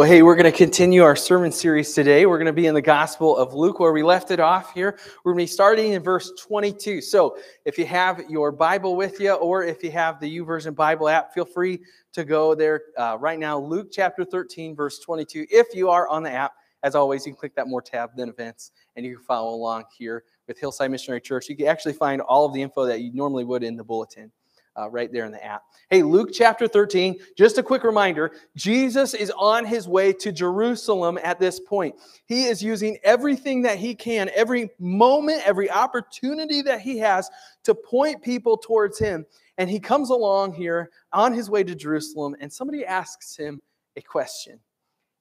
Well, hey, we're going to continue our sermon series today. We're going to be in the Gospel of Luke, where we left it off here. We're going to be starting in verse 22. So, if you have your Bible with you, or if you have the YouVersion Bible app, feel free to go there uh, right now. Luke chapter 13, verse 22. If you are on the app, as always, you can click that More tab, then Events, and you can follow along here with Hillside Missionary Church. You can actually find all of the info that you normally would in the bulletin uh, right there in the app. Hey, Luke chapter 13, just a quick reminder Jesus is on his way to Jerusalem at this point. He is using everything that he can, every moment, every opportunity that he has to point people towards him. And he comes along here on his way to Jerusalem, and somebody asks him a question.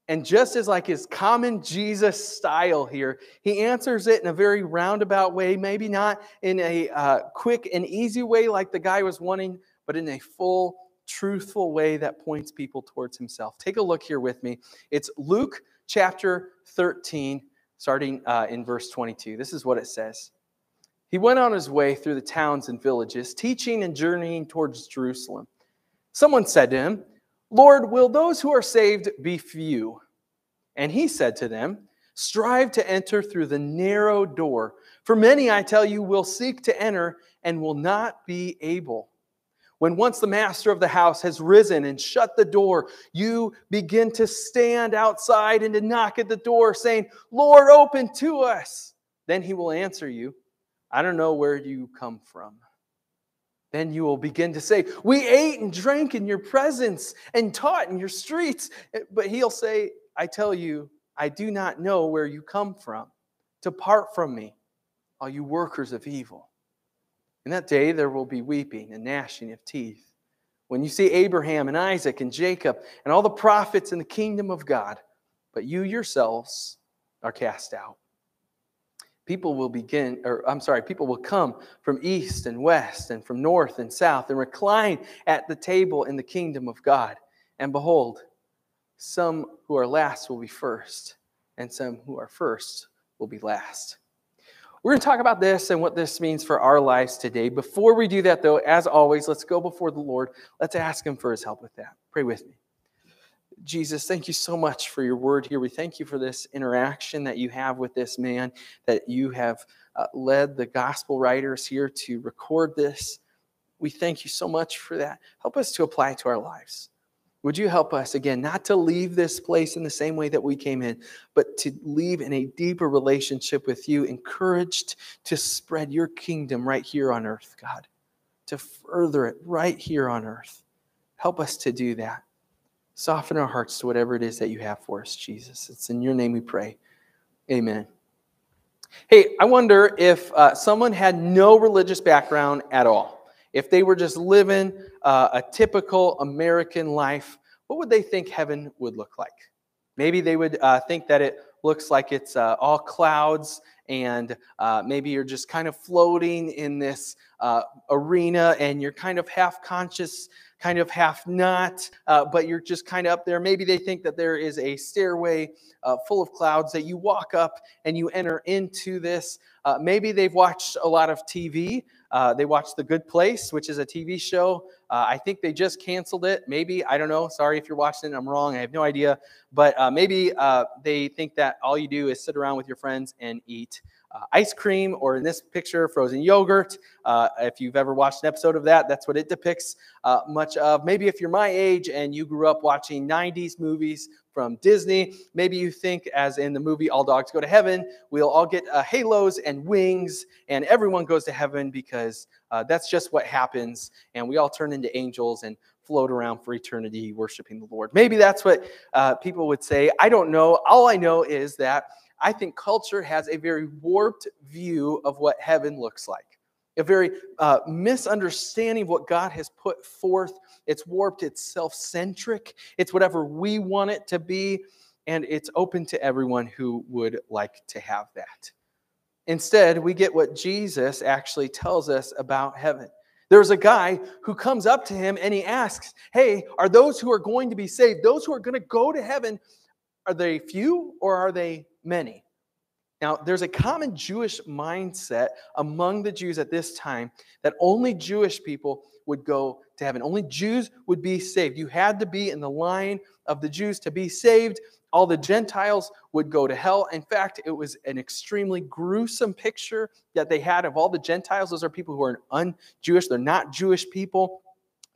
And just as like his common Jesus style here, he answers it in a very roundabout way, maybe not in a uh, quick and easy way like the guy was wanting, but in a full, truthful way that points people towards himself. Take a look here with me. It's Luke chapter 13, starting uh, in verse 22. This is what it says. He went on his way through the towns and villages, teaching and journeying towards Jerusalem. Someone said to him, Lord, will those who are saved be few? And he said to them, Strive to enter through the narrow door. For many, I tell you, will seek to enter and will not be able. When once the master of the house has risen and shut the door, you begin to stand outside and to knock at the door, saying, Lord, open to us. Then he will answer you, I don't know where you come from. Then you will begin to say, We ate and drank in your presence and taught in your streets. But he'll say, I tell you, I do not know where you come from. Depart from me, all you workers of evil. In that day there will be weeping and gnashing of teeth. When you see Abraham and Isaac and Jacob and all the prophets in the kingdom of God, but you yourselves are cast out people will begin, or I'm sorry, people will come from east and west and from north and south and recline at the table in the kingdom of God. And behold, some who are last will be first, and some who are first will be last. We're going to talk about this and what this means for our lives today. Before we do that, though, as always, let's go before the Lord. Let's ask Him for His help with that. Pray with me. Jesus, thank you so much for your word here. We thank you for this interaction that you have with this man, that you have uh, led the gospel writers here to record this. We thank you so much for that. Help us to apply to our lives. Would you help us, again, not to leave this place in the same way that we came in, but to leave in a deeper relationship with you, encouraged to spread your kingdom right here on earth, God, to further it right here on earth. Help us to do that. Soften our hearts to whatever it is that you have for us, Jesus. It's in your name we pray. Amen. Hey, I wonder if uh, someone had no religious background at all, if they were just living uh, a typical American life, what would they think heaven would look like? Maybe they would uh, think that it looks like it's uh, all clouds and uh, maybe you're just kind of floating in this uh, arena and you're kind of half conscious kind of half not, uh, but you're just kind of up there. Maybe they think that there is a stairway uh, full of clouds that you walk up and you enter into this. Uh, maybe they've watched a lot of TV. Uh, they watched The Good Place, which is a TV show. Uh, I think they just canceled it. Maybe, I don't know. Sorry if you're watching it, I'm wrong. I have no idea. But uh, maybe they think that all you do is sit around with your friends and eat uh, ice cream, or in this picture, frozen yogurt. Uh, if you've ever watched an episode of that, that's what it depicts uh, much of. Maybe if you're my age and you grew up watching 90s movies from Disney, maybe you think, as in the movie All Dogs Go to Heaven, we'll all get uh, halos and wings, and everyone goes to heaven because uh, that's just what happens, and we all turn into angels and float around for eternity worshiping the Lord. Maybe that's what uh, people would say. I don't know. All I know is that I think culture has a very warped view of what heaven looks like, a very uh, misunderstanding of what God has put forth. It's warped, it's self centric, it's whatever we want it to be, and it's open to everyone who would like to have that. Instead, we get what Jesus actually tells us about heaven. There's a guy who comes up to him and he asks, Hey, are those who are going to be saved, those who are going to go to heaven, are they few or are they many. Now, there's a common Jewish mindset among the Jews at this time that only Jewish people would go to heaven. Only Jews would be saved. You had to be in the line of the Jews to be saved. All the Gentiles would go to hell. In fact, it was an extremely gruesome picture that they had of all the Gentiles. Those are people who are un Jewish, they're not Jewish people.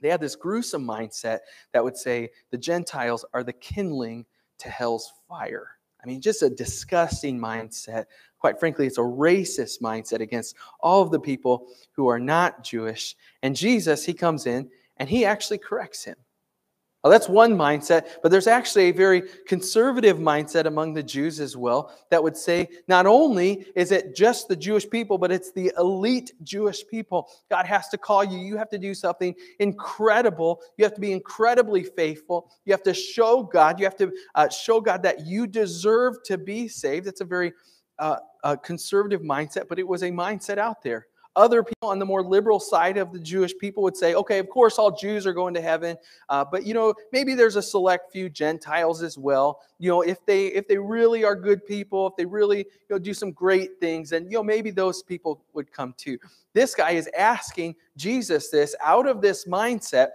They had this gruesome mindset that would say the Gentiles are the kindling to hell's fire. I mean, just a disgusting mindset. Quite frankly, it's a racist mindset against all of the people who are not Jewish. And Jesus, he comes in and he actually corrects him. Well, that's one mindset, but there's actually a very conservative mindset among the Jews as well that would say not only is it just the Jewish people, but it's the elite Jewish people. God has to call you. You have to do something incredible. You have to be incredibly faithful. You have to show God. You have to uh, show God that you deserve to be saved. It's a very uh, a conservative mindset, but it was a mindset out there. Other people on the more liberal side of the Jewish people would say, okay, of course, all Jews are going to heaven, uh, but you know, maybe there's a select few Gentiles as well. You know, if they if they really are good people, if they really you know do some great things, and you know maybe those people would come too. This guy is asking Jesus this out of this mindset,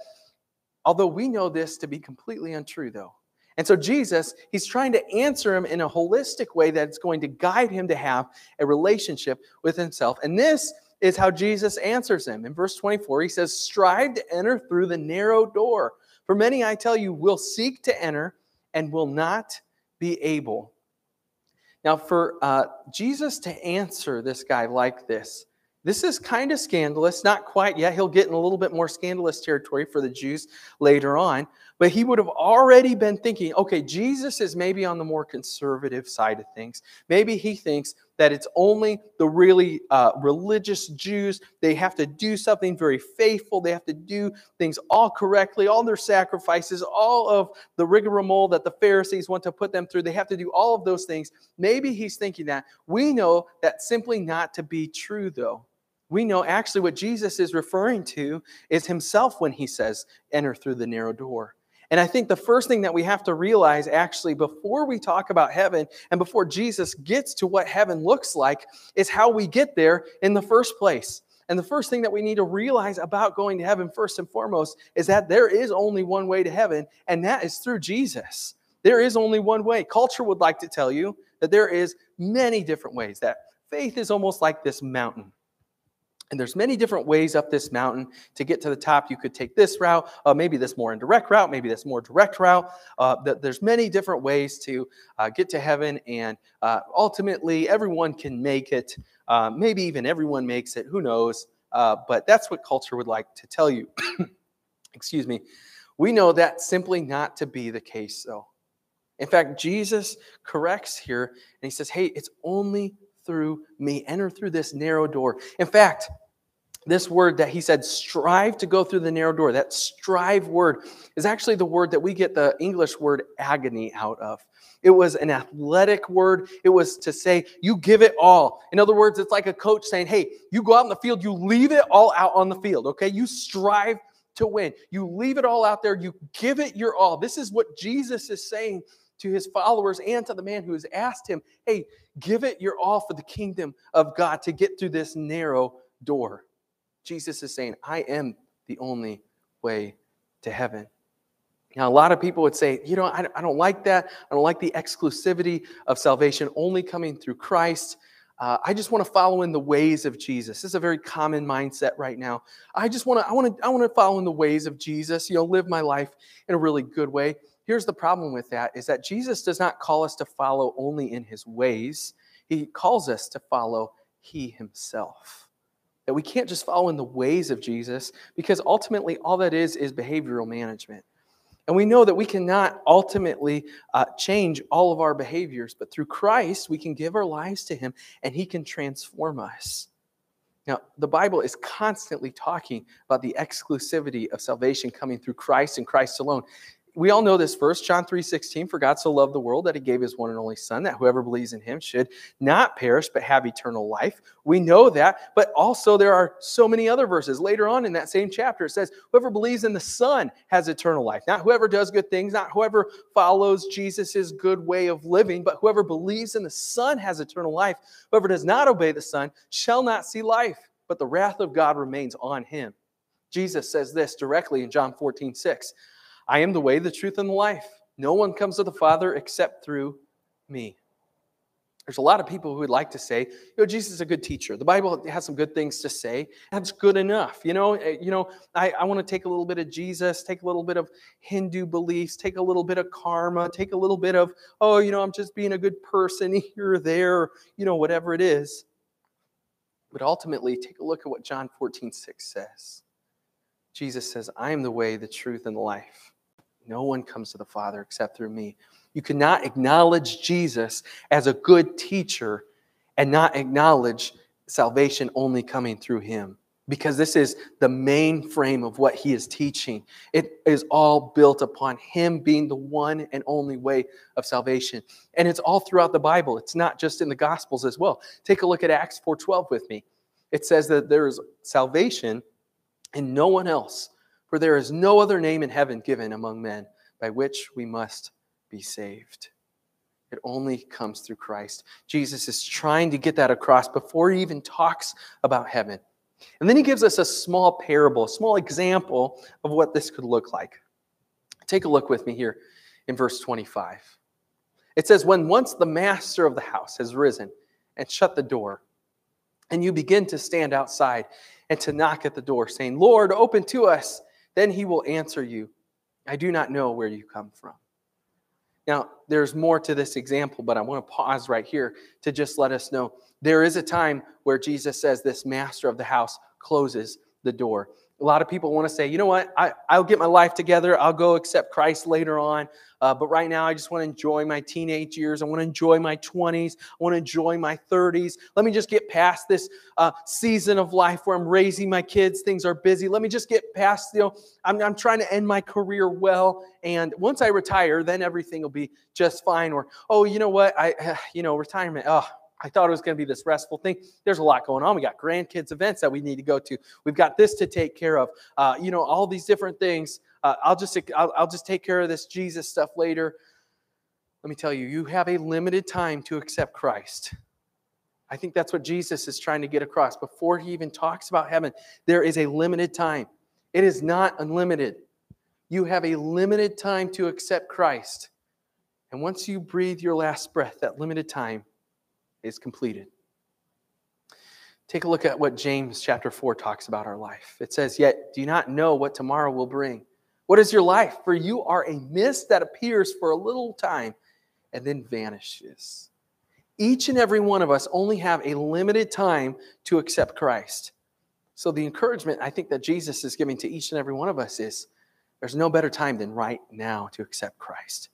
although we know this to be completely untrue, though. And so Jesus, he's trying to answer him in a holistic way that's going to guide him to have a relationship with himself. And this is how Jesus answers him. In verse 24, he says, Strive to enter through the narrow door. For many, I tell you, will seek to enter and will not be able. Now, for uh, Jesus to answer this guy like this, this is kind of scandalous, not quite yet. He'll get in a little bit more scandalous territory for the Jews later on. But he would have already been thinking, okay, Jesus is maybe on the more conservative side of things. Maybe he thinks that it's only the really uh, religious Jews. They have to do something very faithful. They have to do things all correctly, all their sacrifices, all of the rigmarole that the Pharisees want to put them through. They have to do all of those things. Maybe he's thinking that. We know that simply not to be true, though. We know actually what Jesus is referring to is himself when he says, enter through the narrow door. And I think the first thing that we have to realize, actually, before we talk about heaven and before Jesus gets to what heaven looks like, is how we get there in the first place. And the first thing that we need to realize about going to heaven, first and foremost, is that there is only one way to heaven, and that is through Jesus. There is only one way. Culture would like to tell you that there is many different ways, that faith is almost like this mountain. And there's many different ways up this mountain to get to the top. You could take this route, uh, maybe this more indirect route, maybe this more direct route. Uh, there's many different ways to uh, get to heaven, and uh, ultimately, everyone can make it. Uh, maybe even everyone makes it. Who knows? Uh, but that's what culture would like to tell you. Excuse me. We know that simply not to be the case, though. In fact, Jesus corrects here, and he says, "Hey, it's only through me. Enter through this narrow door. In fact, this word that he said, strive to go through the narrow door, that strive word is actually the word that we get the English word agony out of. It was an athletic word. It was to say, you give it all. In other words, it's like a coach saying, hey, you go out in the field, you leave it all out on the field, okay? You strive to win. You leave it all out there, you give it your all. This is what Jesus is saying to his followers and to the man who has asked him, Hey, give it your all for the kingdom of God to get through this narrow door. Jesus is saying, I am the only way to heaven. Now, a lot of people would say, you know, I, I don't like that. I don't like the exclusivity of salvation only coming through Christ. Uh, I just want to follow in the ways of Jesus. This is a very common mindset right now. I just want to, I want to, I want to follow in the ways of Jesus. You know, live my life in a really good way. Here's the problem with that is that Jesus does not call us to follow only in his ways. He calls us to follow he himself. That we can't just follow in the ways of Jesus because ultimately all that is is behavioral management. And we know that we cannot ultimately uh, change all of our behaviors, but through Christ, we can give our lives to Him and He can transform us. Now, the Bible is constantly talking about the exclusivity of salvation coming through Christ and Christ alone we all know this verse, John 3:16, for God so loved the world that he gave his one and only son that whoever believes in him should not perish but have eternal life. We know that, but also there are so many other verses. Later on in that same chapter it says whoever believes in the son has eternal life. Not whoever does good things, not whoever follows Jesus' good way of living, but whoever believes in the son has eternal life. Whoever does not obey the son shall not see life, but the wrath of God remains on him. Jesus says this directly in John 14, 6. I am the way, the truth, and the life. No one comes to the Father except through me. There's a lot of people who would like to say, you know, Jesus is a good teacher. The Bible has some good things to say. That's good enough. You know, eh, you know, I, I want to take a little bit of Jesus, take a little bit of Hindu beliefs, take a little bit of karma, take a little bit of, oh, you know, I'm just being a good person here or there, you know, whatever it is. But ultimately, take a look at what John 14, 6 says. Jesus says, I am the way, the truth, and the life. No one comes to the Father except through me. You cannot acknowledge Jesus as a good teacher and not acknowledge salvation only coming through him because this is the main frame of what he is teaching. It is all built upon him being the one and only way of salvation. And it's all throughout the Bible. It's not just in the gospels as well. Take a look at Acts 4:12 with me. It says that there is salvation in no one else, for there is no other name in heaven given among men by which we must be saved. It only comes through Christ. Jesus is trying to get that across before he even talks about heaven. And then he gives us a small parable, a small example of what this could look like. Take a look with me here in verse 25. It says, When once the master of the house has risen and shut the door, and you begin to stand outside and to knock at the door, saying, Lord, open to us, then he will answer you, I do not know where you come from. Now, there's more to this example, but I want to pause right here to just let us know there is a time where Jesus says this master of the house closes the door. A lot of people want to say, you know what, I, I'll get my life together. I'll go accept Christ later on. Uh, but right now, I just want to enjoy my teenage years. I want to enjoy my 20s. I want to enjoy my 30s. Let me just get past this uh, season of life where I'm raising my kids. Things are busy. Let me just get past, you know, I'm, I'm trying to end my career well. And once I retire, then everything will be just fine. Or, oh, you know what, I, you know, retirement, oh, I thought it was going to be this restful thing. There's a lot going on. We got grandkids events that we need to go to. We've got this to take care of. Uh, you know, all these different things. Uh, I'll just I'll, I'll just take care of this Jesus stuff later. Let me tell you, you have a limited time to accept Christ. I think that's what Jesus is trying to get across. Before he even talks about heaven, there is a limited time. It is not unlimited. You have a limited time to accept Christ. And once you breathe your last breath, that limited time is completed. Take a look at what James chapter 4 talks about our life. It says, Yet do you not know what tomorrow will bring? What is your life? For you are a mist that appears for a little time and then vanishes. Each and every one of us only have a limited time to accept Christ. So, the encouragement I think that Jesus is giving to each and every one of us is there's no better time than right now to accept Christ.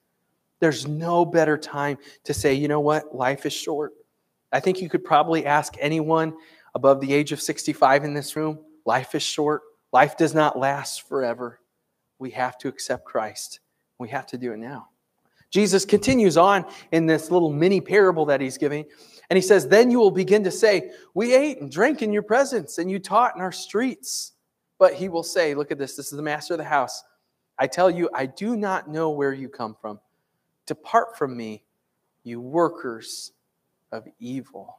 There's no better time to say, you know what, life is short. I think you could probably ask anyone above the age of 65 in this room life is short, life does not last forever. We have to accept Christ. We have to do it now. Jesus continues on in this little mini parable that he's giving, and he says, Then you will begin to say, We ate and drank in your presence, and you taught in our streets. But he will say, Look at this, this is the master of the house. I tell you, I do not know where you come from. Depart from me, you workers of evil.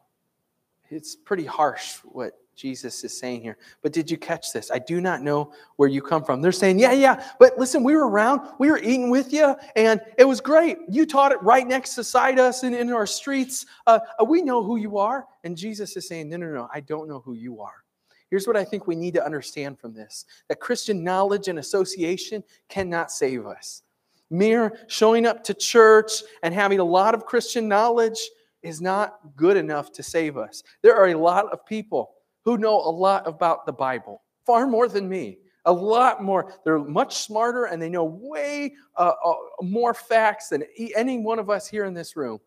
It's pretty harsh what Jesus is saying here. But did you catch this? I do not know where you come from. They're saying, yeah, yeah, but listen, we were around, we were eating with you, and it was great. You taught it right next beside us and in our streets. Uh, we know who you are. And Jesus is saying, no, no, no, I don't know who you are. Here's what I think we need to understand from this that Christian knowledge and association cannot save us. Mere showing up to church and having a lot of Christian knowledge is not good enough to save us. There are a lot of people who know a lot about the Bible, far more than me. A lot more. They're much smarter and they know way uh, uh, more facts than any one of us here in this room.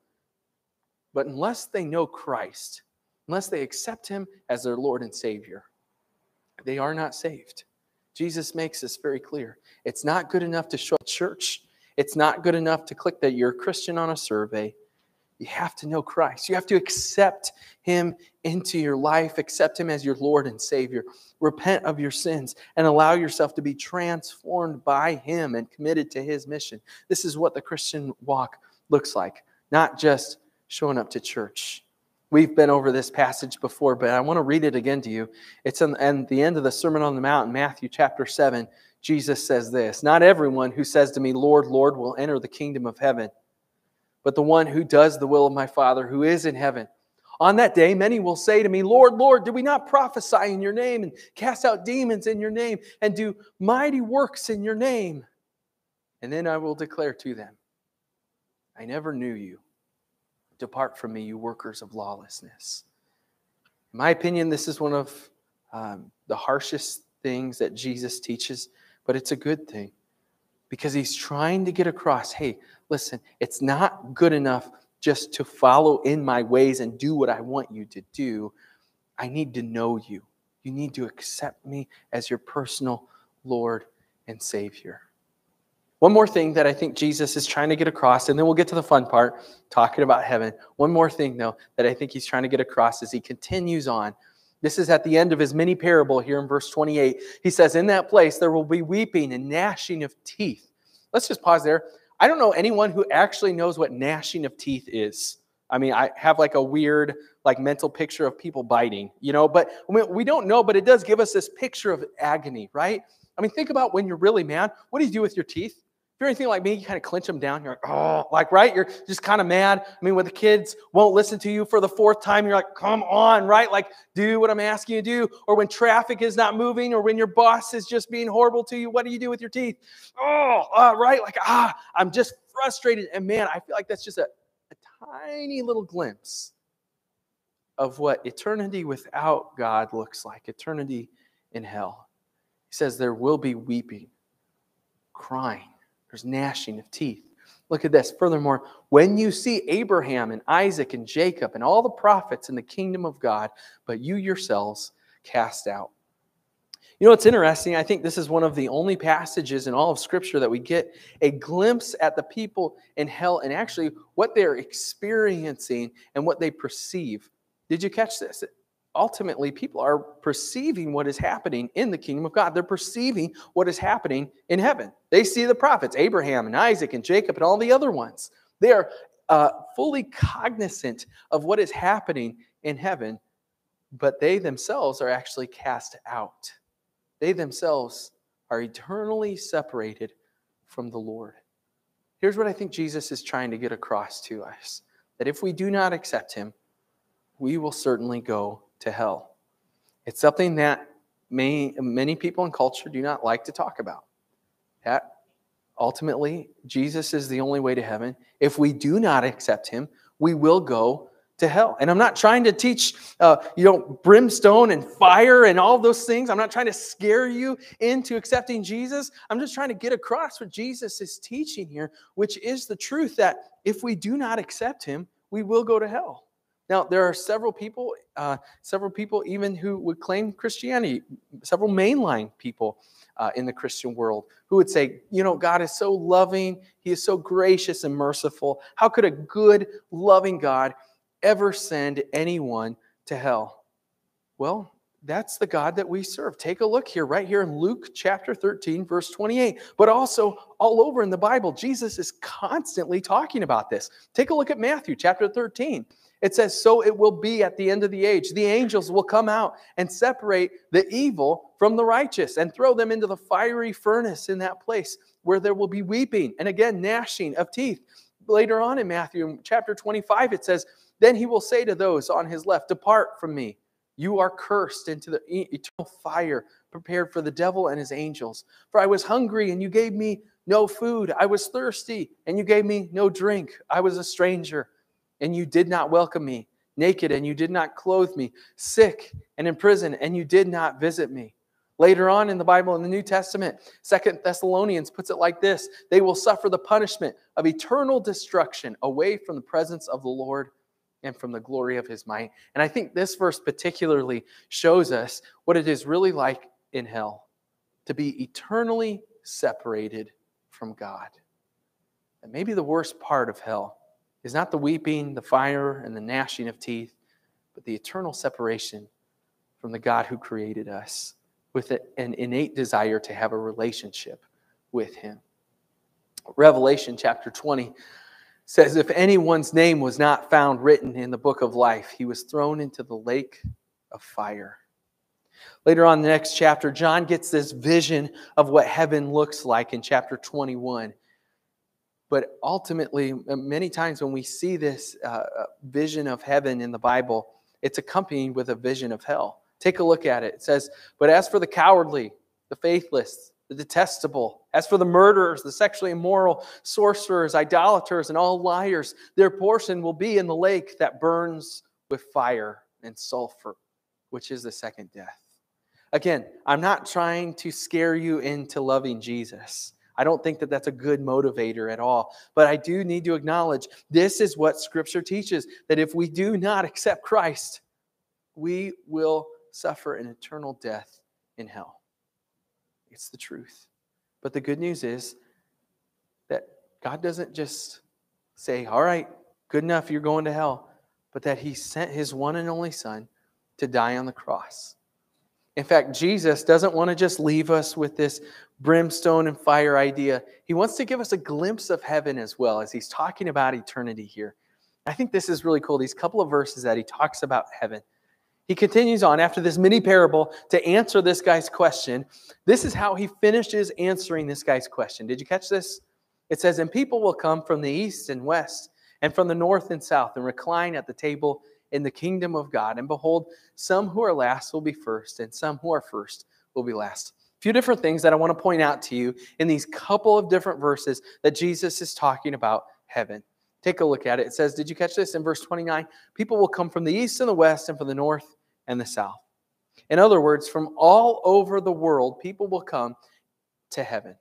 But unless they know Christ, unless they accept Him as their Lord and Savior, they are not saved. Jesus makes this very clear. It's not good enough to show church. It's not good enough to click that you're a Christian on a survey. You have to know Christ. You have to accept Him into your life, accept Him as your Lord and Savior. Repent of your sins and allow yourself to be transformed by Him and committed to His mission. This is what the Christian walk looks like, not just showing up to church. We've been over this passage before, but I want to read it again to you. It's in, at the end of the Sermon on the Mount in Matthew chapter 7. Jesus says this Not everyone who says to me, Lord, Lord, will enter the kingdom of heaven, but the one who does the will of my Father who is in heaven. On that day, many will say to me, Lord, Lord, did we not prophesy in your name and cast out demons in your name and do mighty works in your name? And then I will declare to them, I never knew you. Depart from me, you workers of lawlessness. In my opinion, this is one of um, the harshest things that Jesus teaches, but it's a good thing because he's trying to get across hey, listen, it's not good enough just to follow in my ways and do what I want you to do. I need to know you. You need to accept me as your personal Lord and Savior. One more thing that I think Jesus is trying to get across, and then we'll get to the fun part, talking about heaven. One more thing, though, that I think he's trying to get across as he continues on. This is at the end of his mini parable here in verse 28. He says, In that place there will be weeping and gnashing of teeth. Let's just pause there. I don't know anyone who actually knows what gnashing of teeth is. I mean, I have like a weird, like mental picture of people biting, you know, but we don't know, but it does give us this picture of agony, right? I mean, think about when you're really mad. What do you do with your teeth? If you're anything like me, you kind of clench them down. You're like, oh, like, right? You're just kind of mad. I mean, when the kids won't listen to you for the fourth time, you're like, come on, right? Like, do what I'm asking you to do. Or when traffic is not moving, or when your boss is just being horrible to you, what do you do with your teeth? Oh, uh, right? Like, ah, I'm just frustrated. And man, I feel like that's just a, a tiny little glimpse of what eternity without God looks like, eternity in hell. He says there will be weeping, crying there's gnashing of teeth. Look at this. Furthermore, when you see Abraham and Isaac and Jacob and all the prophets in the kingdom of God, but you yourselves cast out. You know, it's interesting. I think this is one of the only passages in all of Scripture that we get a glimpse at the people in hell and actually what they're experiencing and what they perceive. Did you catch this? Ultimately people are perceiving what is happening in the kingdom of God. They're perceiving what is happening in heaven. They see the prophets, Abraham and Isaac and Jacob and all the other ones. They are uh, fully cognizant of what is happening in heaven, but they themselves are actually cast out. They themselves are eternally separated from the Lord. Here's what I think Jesus is trying to get across to us that if we do not accept him, we will certainly go to hell. It's something that many, many people in culture do not like to talk about. That ultimately, Jesus is the only way to heaven. If we do not accept him, we will go to hell. And I'm not trying to teach, uh, you know, brimstone and fire and all those things. I'm not trying to scare you into accepting Jesus. I'm just trying to get across what Jesus is teaching here, which is the truth that if we do not accept him, we will go to hell. Now, there are several people, uh, several people even who would claim Christianity, several mainline people uh, in the Christian world who would say, you know, God is so loving, He is so gracious and merciful. How could a good, loving God ever send anyone to hell? Well, that's the God that we serve. Take a look here, right here in Luke chapter 13, verse 28, but also all over in the Bible. Jesus is constantly talking about this. Take a look at Matthew chapter 13. It says, So it will be at the end of the age. The angels will come out and separate the evil from the righteous and throw them into the fiery furnace in that place where there will be weeping and again gnashing of teeth. Later on in Matthew chapter 25, it says, Then he will say to those on his left, Depart from me. You are cursed into the eternal fire prepared for the devil and his angels. For I was hungry and you gave me no food. I was thirsty and you gave me no drink. I was a stranger and you did not welcome me, naked, and you did not clothe me, sick and in prison, and you did not visit me. Later on in the Bible, in the New Testament, Second Thessalonians puts it like this They will suffer the punishment of eternal destruction away from the presence of the Lord and from the glory of his might. And I think this verse particularly shows us what it is really like in hell to be eternally separated from God. And maybe the worst part of hell is not the weeping, the fire, and the gnashing of teeth, but the eternal separation from the God who created us with an innate desire to have a relationship with Him. Revelation chapter 20 says, If anyone's name was not found written in the book of life, he was thrown into the lake of fire. Later on in the next chapter, John gets this vision of what heaven looks like in chapter 21. But ultimately, many times when we see this uh, uh, vision of heaven in the Bible, it's accompanied with a vision of hell. Take a look at it. It says, But as for the cowardly, the faithless, the detestable, as for the murderers, the sexually immoral, sorcerers, idolaters, and all liars, their portion will be in the lake that burns with fire and sulfur, which is the second death. Again, I'm not trying to scare you into loving Jesus. I don't think that that's a good motivator at all. But I do need to acknowledge this is what Scripture teaches that if we do not accept Christ, we will suffer an eternal death in hell. It's the truth. But the good news is that God doesn't just say, All right, good enough, you're going to hell, but that He sent His one and only Son to die on the cross in fact, Jesus doesn't want to just leave us with this brimstone and fire idea. He wants to give us a glimpse of heaven as well as he's talking about eternity here. I think this is really cool. These couple of verses that he talks about heaven. He continues on after this mini parable to answer this guy's question. This is how he finishes answering this guy's question. Did you catch this? It says, And people will come from the east and west, and from the north and south, and recline at the table in the kingdom of God. And behold, some who are last will be first, and some who are first will be last. A few different things that I want to point out to you in these couple of different verses that Jesus is talking about heaven. Take a look at it. It says, Did you catch this in verse 29? People will come from the east and the west, and from the north and the south. In other words, from all over the world, people will come to heaven.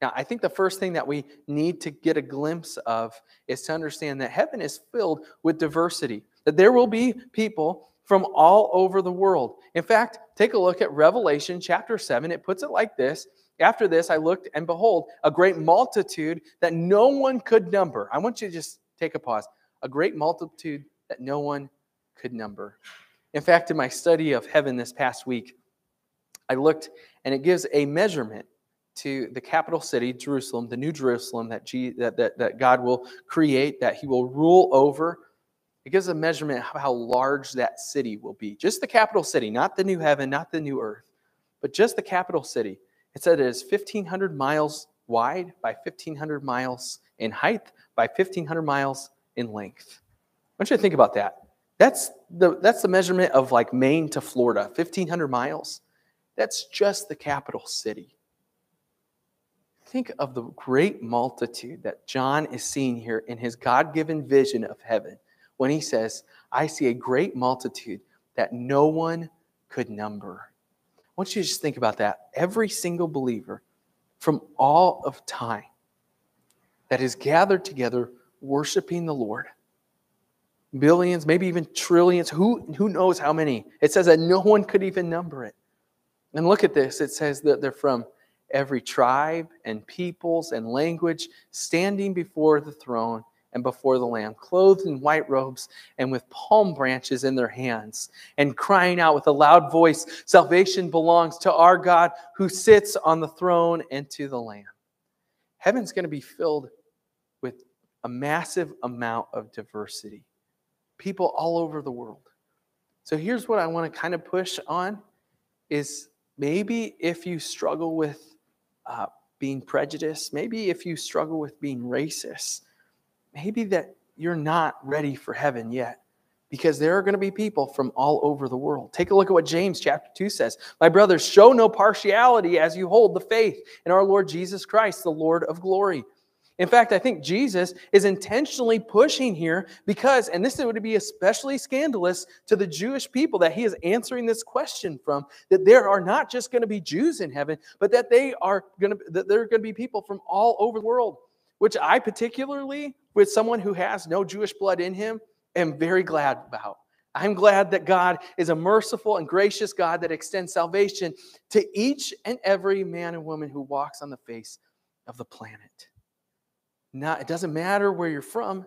Now, I think the first thing that we need to get a glimpse of is to understand that heaven is filled with diversity that there will be people from all over the world. In fact, take a look at Revelation chapter 7. It puts it like this After this, I looked, and behold, a great multitude that no one could number. I want you to just take a pause. A great multitude that no one could number. In fact, in my study of heaven this past week, I looked and it gives a measurement to the capital city, Jerusalem, the new Jerusalem that, G, that, that, that God will create, that He will rule over it gives a measurement of how large that city will be. Just the capital city, not the new heaven, not the new earth, but just the capital city. It said it is 1,500 miles wide by 1,500 miles in height by 1,500 miles in length. I want you to think about that. That's the, that's the measurement of like Maine to Florida, 1,500 miles. That's just the capital city. Think of the great multitude that John is seeing here in his God given vision of heaven when he says, I see a great multitude that no one could number. I want you to just think about that. Every single believer from all of time that is gathered together worshiping the Lord. Billions, maybe even trillions, who, who knows how many? It says that no one could even number it. And look at this it says that they're from every tribe and peoples and language standing before the throne and before the Lamb, clothed in white robes and with palm branches in their hands, and crying out with a loud voice Salvation belongs to our God who sits on the throne and to the Lamb. Heaven's going to be filled with a massive amount of diversity, people all over the world. So here's what I want to kind of push on is maybe if you struggle with uh, being prejudiced, maybe if you struggle with being racist, maybe that you're not ready for heaven yet because there are going to be people from all over the world. Take a look at what James chapter 2 says. My brothers, show no partiality as you hold the faith in our Lord Jesus Christ, the Lord of glory. In fact, I think Jesus is intentionally pushing here because, and this would be especially scandalous to the Jewish people that he is answering this question from, that there are not just going to be Jews in heaven, but that they are going to, that there are going to be people from all over the world which I particularly, with someone who has no Jewish blood in him, am very glad about. I'm glad that God is a merciful and gracious God that extends salvation to each and every man and woman who walks on the face of the planet. Now, it doesn't matter where you're from.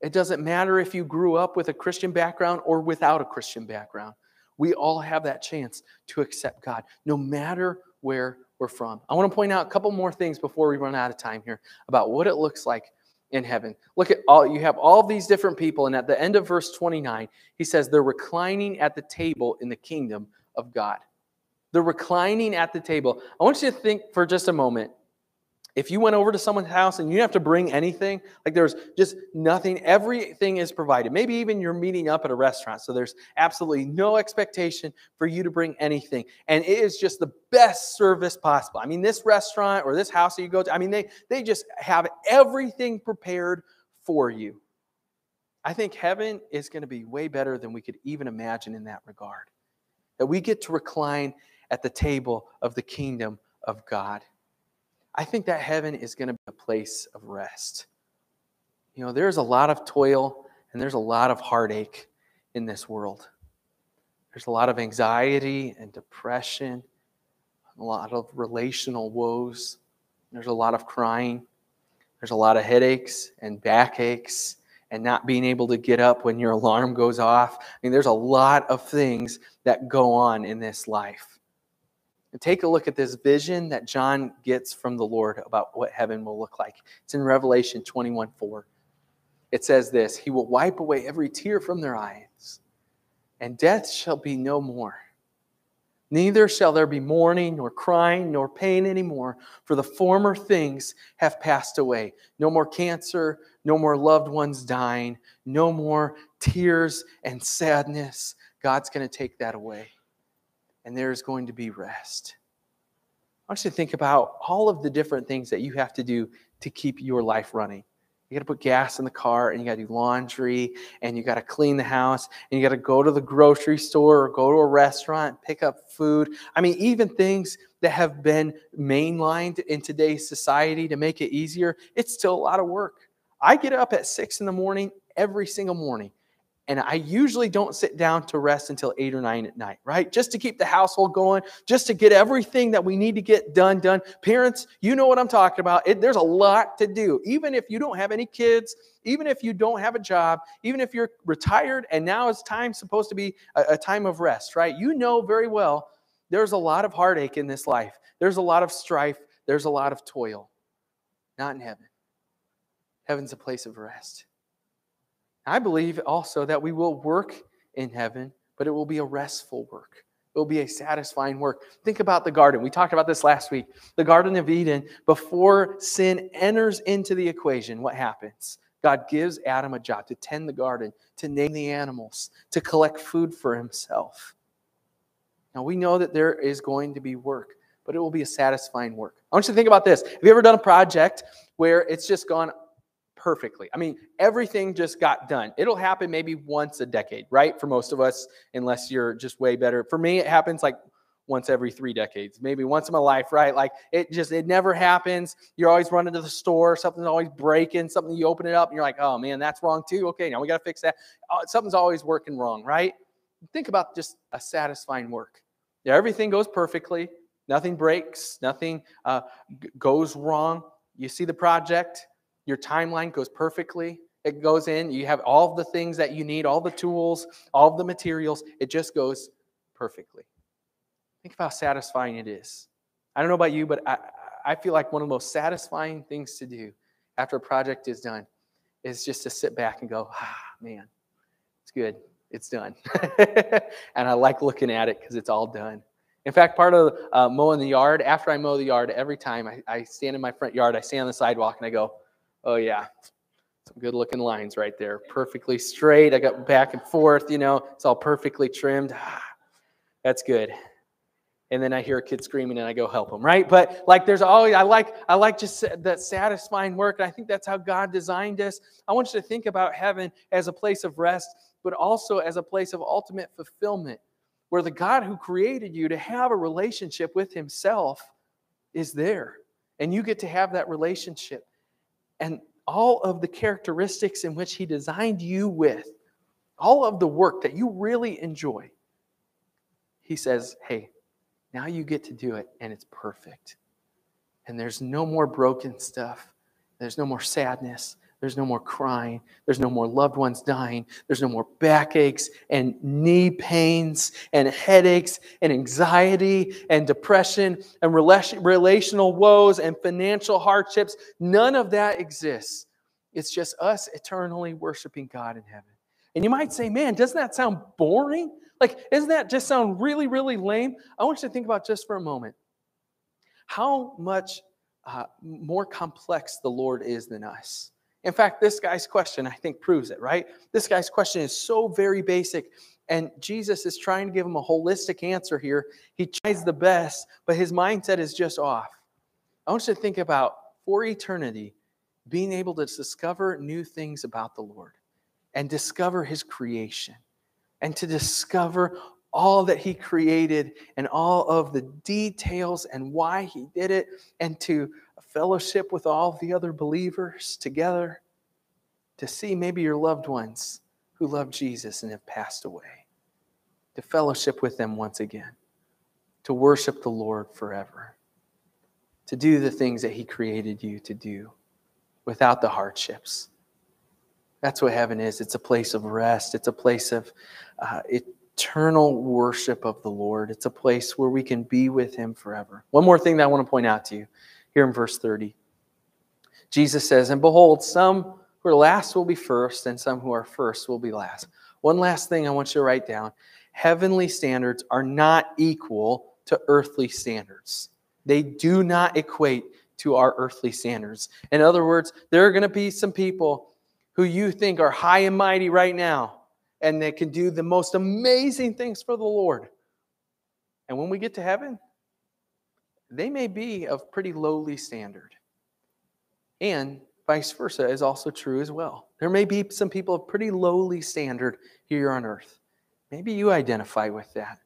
It doesn't matter if you grew up with a Christian background or without a Christian background. We all have that chance to accept God, no matter where we're from. I want to point out a couple more things before we run out of time here about what it looks like in heaven. Look at all, you have all these different people, and at the end of verse 29, he says they're reclining at the table in the kingdom of God. They're reclining at the table. I want you to think for just a moment if you went over to someone's house and you have to bring anything, like there's just nothing, everything is provided. Maybe even you're meeting up at a restaurant, so there's absolutely no expectation for you to bring anything. And it is just the best service possible. I mean, this restaurant or this house that you go to, I mean, they, they just have everything prepared for you. I think heaven is going to be way better than we could even imagine in that regard. That we get to recline at the table of the kingdom of God. I think that heaven is going to be a place of rest. You know, there's a lot of toil and there's a lot of heartache in this world. There's a lot of anxiety and depression, a lot of relational woes. There's a lot of crying. There's a lot of headaches and backaches and not being able to get up when your alarm goes off. I mean, there's a lot of things that go on in this life. And take a look at this vision that John gets from the Lord about what heaven will look like. It's in Revelation 21 4. It says this He will wipe away every tear from their eyes, and death shall be no more. Neither shall there be mourning, nor crying, nor pain anymore, for the former things have passed away. No more cancer, no more loved ones dying, no more tears and sadness. God's going to take that away and there's going to be rest. I want you to think about all of the different things that you have to do to keep your life running. You got to put gas in the car, and you got to do laundry, and you got to clean the house, and you got to go to the grocery store or go to a restaurant, pick up food. I mean, even things that have been mainlined in today's society to make it easier, it's still a lot of work. I get up at six in the morning every single morning and I usually don't sit down to rest until eight or nine at night, right? Just to keep the household going, just to get everything that we need to get done, done. Parents, you know what I'm talking about. It, there's a lot to do. Even if you don't have any kids, even if you don't have a job, even if you're retired and now it's time supposed to be a, a time of rest, right? You know very well there's a lot of heartache in this life. There's a lot of strife. There's a lot of toil. Not in heaven. Heaven's a place of rest. I believe also that we will work in heaven, but it will be a restful work. It will be a satisfying work. Think about the garden. We talked about this last week. The Garden of Eden, before sin enters into the equation, what happens? God gives Adam a job to tend the garden, to name the animals, to collect food for himself. Now, we know that there is going to be work, but it will be a satisfying work. I want you to think about this. Have you ever done a project where it's just gone perfectly. I mean, everything just got done. It'll happen maybe once a decade, right? For most of us, unless you're just way better. For me, it happens like once every three decades, maybe once in my life, right? Like it just, it never happens. You're always running to the store, something's always breaking, something you open it up and you're like, oh man, that's wrong too. Okay, now we got to fix that. Oh, something's always working wrong, right? Think about just a satisfying work. Yeah, everything goes perfectly, nothing breaks, nothing uh, goes wrong. You see the project, your timeline goes perfectly. It goes in, you have all the things that you need, all the tools, all the materials. It just goes perfectly. Think of how satisfying it is. I don't know about you, but I, I feel like one of the most satisfying things to do after a project is done is just to sit back and go, ah, man, it's good. It's done. and I like looking at it because it's all done. In fact, part of uh, mowing the yard, after I mow the yard, every time I, I stand in my front yard, I stand on the sidewalk and I go, Oh, yeah. Some good looking lines right there. Perfectly straight. I got back and forth, you know, it's all perfectly trimmed. That's good. And then I hear a kid screaming and I go help him, right? But like there's always, I like, I like just that satisfying work. And I think that's how God designed us. I want you to think about heaven as a place of rest, but also as a place of ultimate fulfillment, where the God who created you to have a relationship with himself is there. And you get to have that relationship and all of the characteristics in which He designed you with, all of the work that you really enjoy, He says, hey, now you get to do it and it's perfect. And there's no more broken stuff, there's no more sadness, there's no more crying. There's no more loved ones dying. There's no more backaches and knee pains and headaches and anxiety and depression and relational woes and financial hardships. None of that exists It's just us eternally worshiping God in heaven. And you might say, man, doesn't that sound boring? Like, doesn't that just sound really, really lame? I want you to think about just for a moment how much uh, more complex the Lord is than us. In fact, this guy's question, I think, proves it, right? This guy's question is so very basic, and Jesus is trying to give him a holistic answer here. He tries the best, but his mindset is just off. I want you to think about for eternity being able to discover new things about the Lord and discover his creation and to discover all that he created and all of the details and why he did it and to fellowship with all the other believers together to see maybe your loved ones who love Jesus and have passed away, to fellowship with them once again, to worship the Lord forever, to do the things that He created you to do without the hardships. That's what heaven is. It's a place of rest, it's a place of uh, eternal worship of the Lord, it's a place where we can be with Him forever. One more thing that I want to point out to you here in verse 30. Jesus says, And behold, some who are last will be first, and some who are first will be last. One last thing I want you to write down heavenly standards are not equal to earthly standards, they do not equate to our earthly standards. In other words, there are going to be some people who you think are high and mighty right now, and they can do the most amazing things for the Lord. And when we get to heaven, they may be of pretty lowly standard. And vice versa is also true as well. There may be some people of pretty lowly standard here on earth. Maybe you identify with that.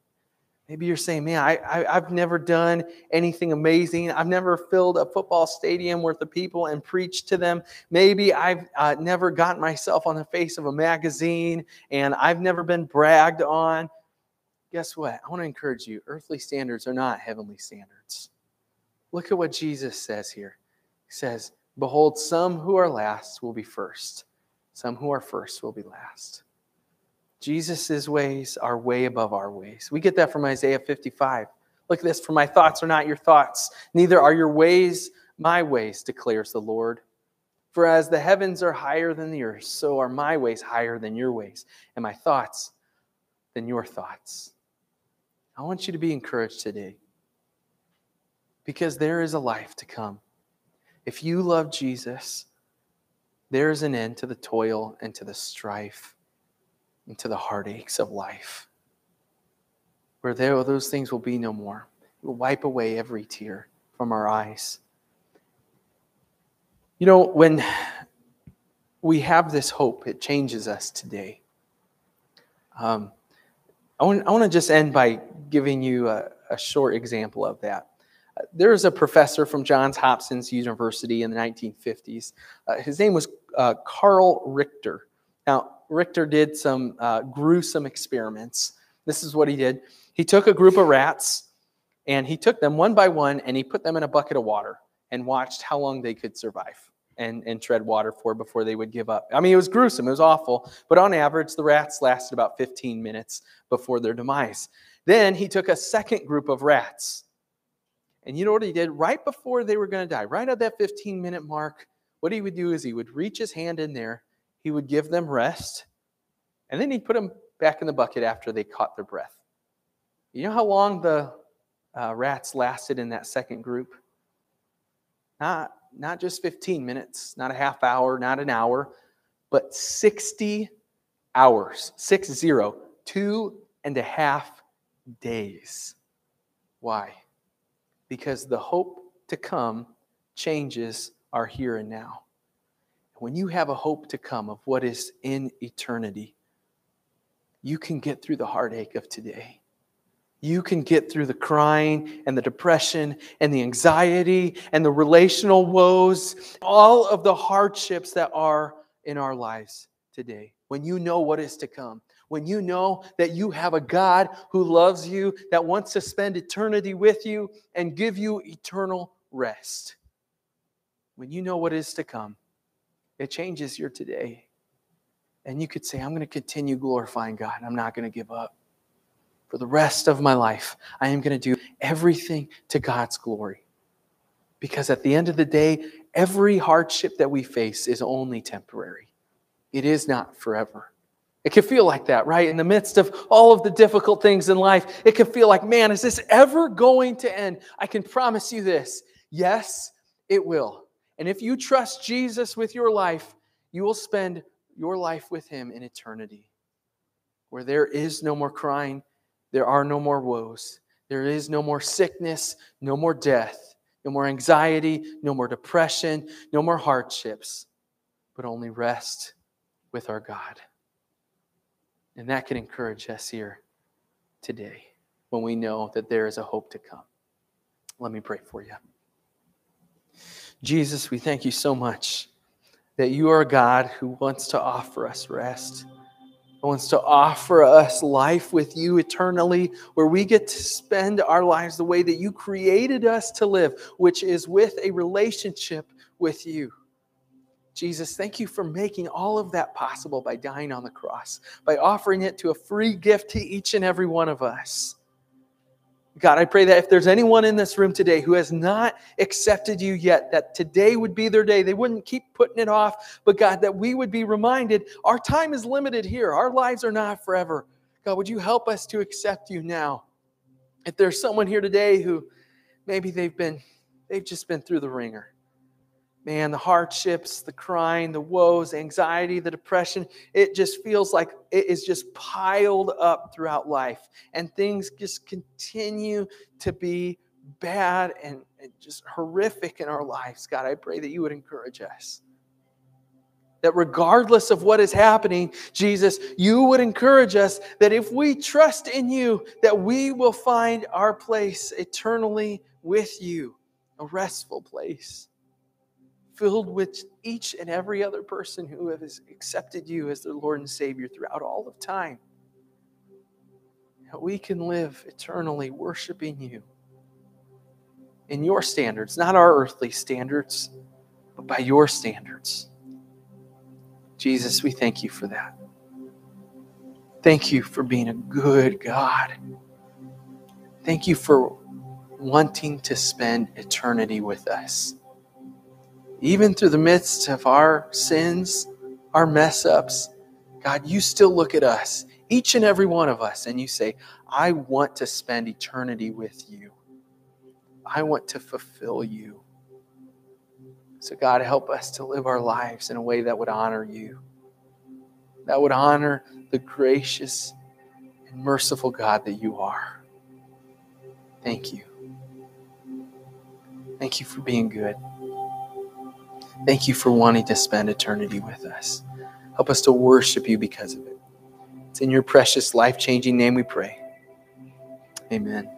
Maybe you're saying, man, I, I, have never done anything amazing. I've never filled a football stadium worth of people and preached to them. Maybe I've uh, never gotten myself on the face of a magazine and I've never been bragged on. Guess what? I want to encourage you earthly standards are not heavenly standards. Look at what Jesus says here. He says, Behold, some who are last will be first, some who are first will be last. Jesus' ways are way above our ways. We get that from Isaiah 55. Look at this For my thoughts are not your thoughts, neither are your ways my ways, declares the Lord. For as the heavens are higher than the earth, so are my ways higher than your ways, and my thoughts than your thoughts. I want you to be encouraged today because there is a life to come. If you love Jesus, there is an end to the toil and to the strife and to the heartaches of life. Where there, those things will be no more. It will wipe away every tear from our eyes. You know, when we have this hope, it changes us today. Um, I want, I to just end by giving you a, a short example of that. There was a professor from Johns Hopkins University in the 1950s. Uh, his name was uh, Carl Richter. Now, Richter did some uh, gruesome experiments. This is what he did. He took a group of rats and he took them one by one and he put them in a bucket of water and watched how long they could survive and, and tread water for before they would give up. I mean, it was gruesome, it was awful, but on average, the rats lasted about 15 minutes before their demise. Then he took a second group of rats and you know what he did? Right before they were going to die, right at that 15 minute mark, what he would do is he would reach his hand in there, he would give them rest, and then he'd put them back in the bucket after they caught their breath. You know how long the uh, rats lasted in that second group? Not, not just 15 minutes, not a half hour, not an hour, but 60 hours, six zero, two and a half days. Why? Because the hope to come changes our here and now. When you have a hope to come of what is in eternity, you can get through the heartache of today. You can get through the crying and the depression and the anxiety and the relational woes, all of the hardships that are in our lives today. When you know what is to come, when you know that you have a God who loves you, that wants to spend eternity with you and give you eternal rest. When you know what is to come, it changes your today. And you could say, I'm going to continue glorifying God. I'm not going to give up. For the rest of my life, I am going to do everything to God's glory. Because at the end of the day, every hardship that we face is only temporary, it is not forever. It can feel like that, right? In the midst of all of the difficult things in life, it can feel like, man, is this ever going to end? I can promise you this yes, it will. And if you trust Jesus with your life, you will spend your life with Him in eternity, where there is no more crying, there are no more woes, there is no more sickness, no more death, no more anxiety, no more depression, no more hardships, but only rest with our God. And that can encourage us here today when we know that there is a hope to come. Let me pray for you. Jesus, we thank you so much that you are a God who wants to offer us rest, wants to offer us life with you eternally, where we get to spend our lives the way that you created us to live, which is with a relationship with you. Jesus, thank you for making all of that possible by dying on the cross, by offering it to a free gift to each and every one of us. God, I pray that if there's anyone in this room today who has not accepted you yet, that today would be their day. They wouldn't keep putting it off, but God, that we would be reminded our time is limited here. Our lives are not forever. God, would you help us to accept you now? If there's someone here today who maybe they've been, they've just been through the wringer man, the hardships, the crying, the woes, anxiety, the depression, it just feels like it is just piled up throughout life. And things just continue to be bad and, just horrific in our lives. God, I pray that you would encourage us. That regardless of what is happening, Jesus, you would encourage us that if we trust in you, that we will find our place eternally with you, a restful place filled with each and every other person who has accepted you as their Lord and Savior throughout all of time. That we can live eternally worshiping you in your standards, not our earthly standards, but by your standards. Jesus, we thank you for that. Thank you for being a good God. Thank you for wanting to spend eternity with us even through the midst of our sins, our mess ups, God, you still look at us, each and every one of us, and you say, I want to spend eternity with you. I want to fulfill you. So, God, help us to live our lives in a way that would honor you, that would honor the gracious and merciful God that you are. Thank you. Thank you for being good. Thank you for wanting to spend eternity with us. Help us to worship you because of it. It's in your precious, life changing name we pray. Amen.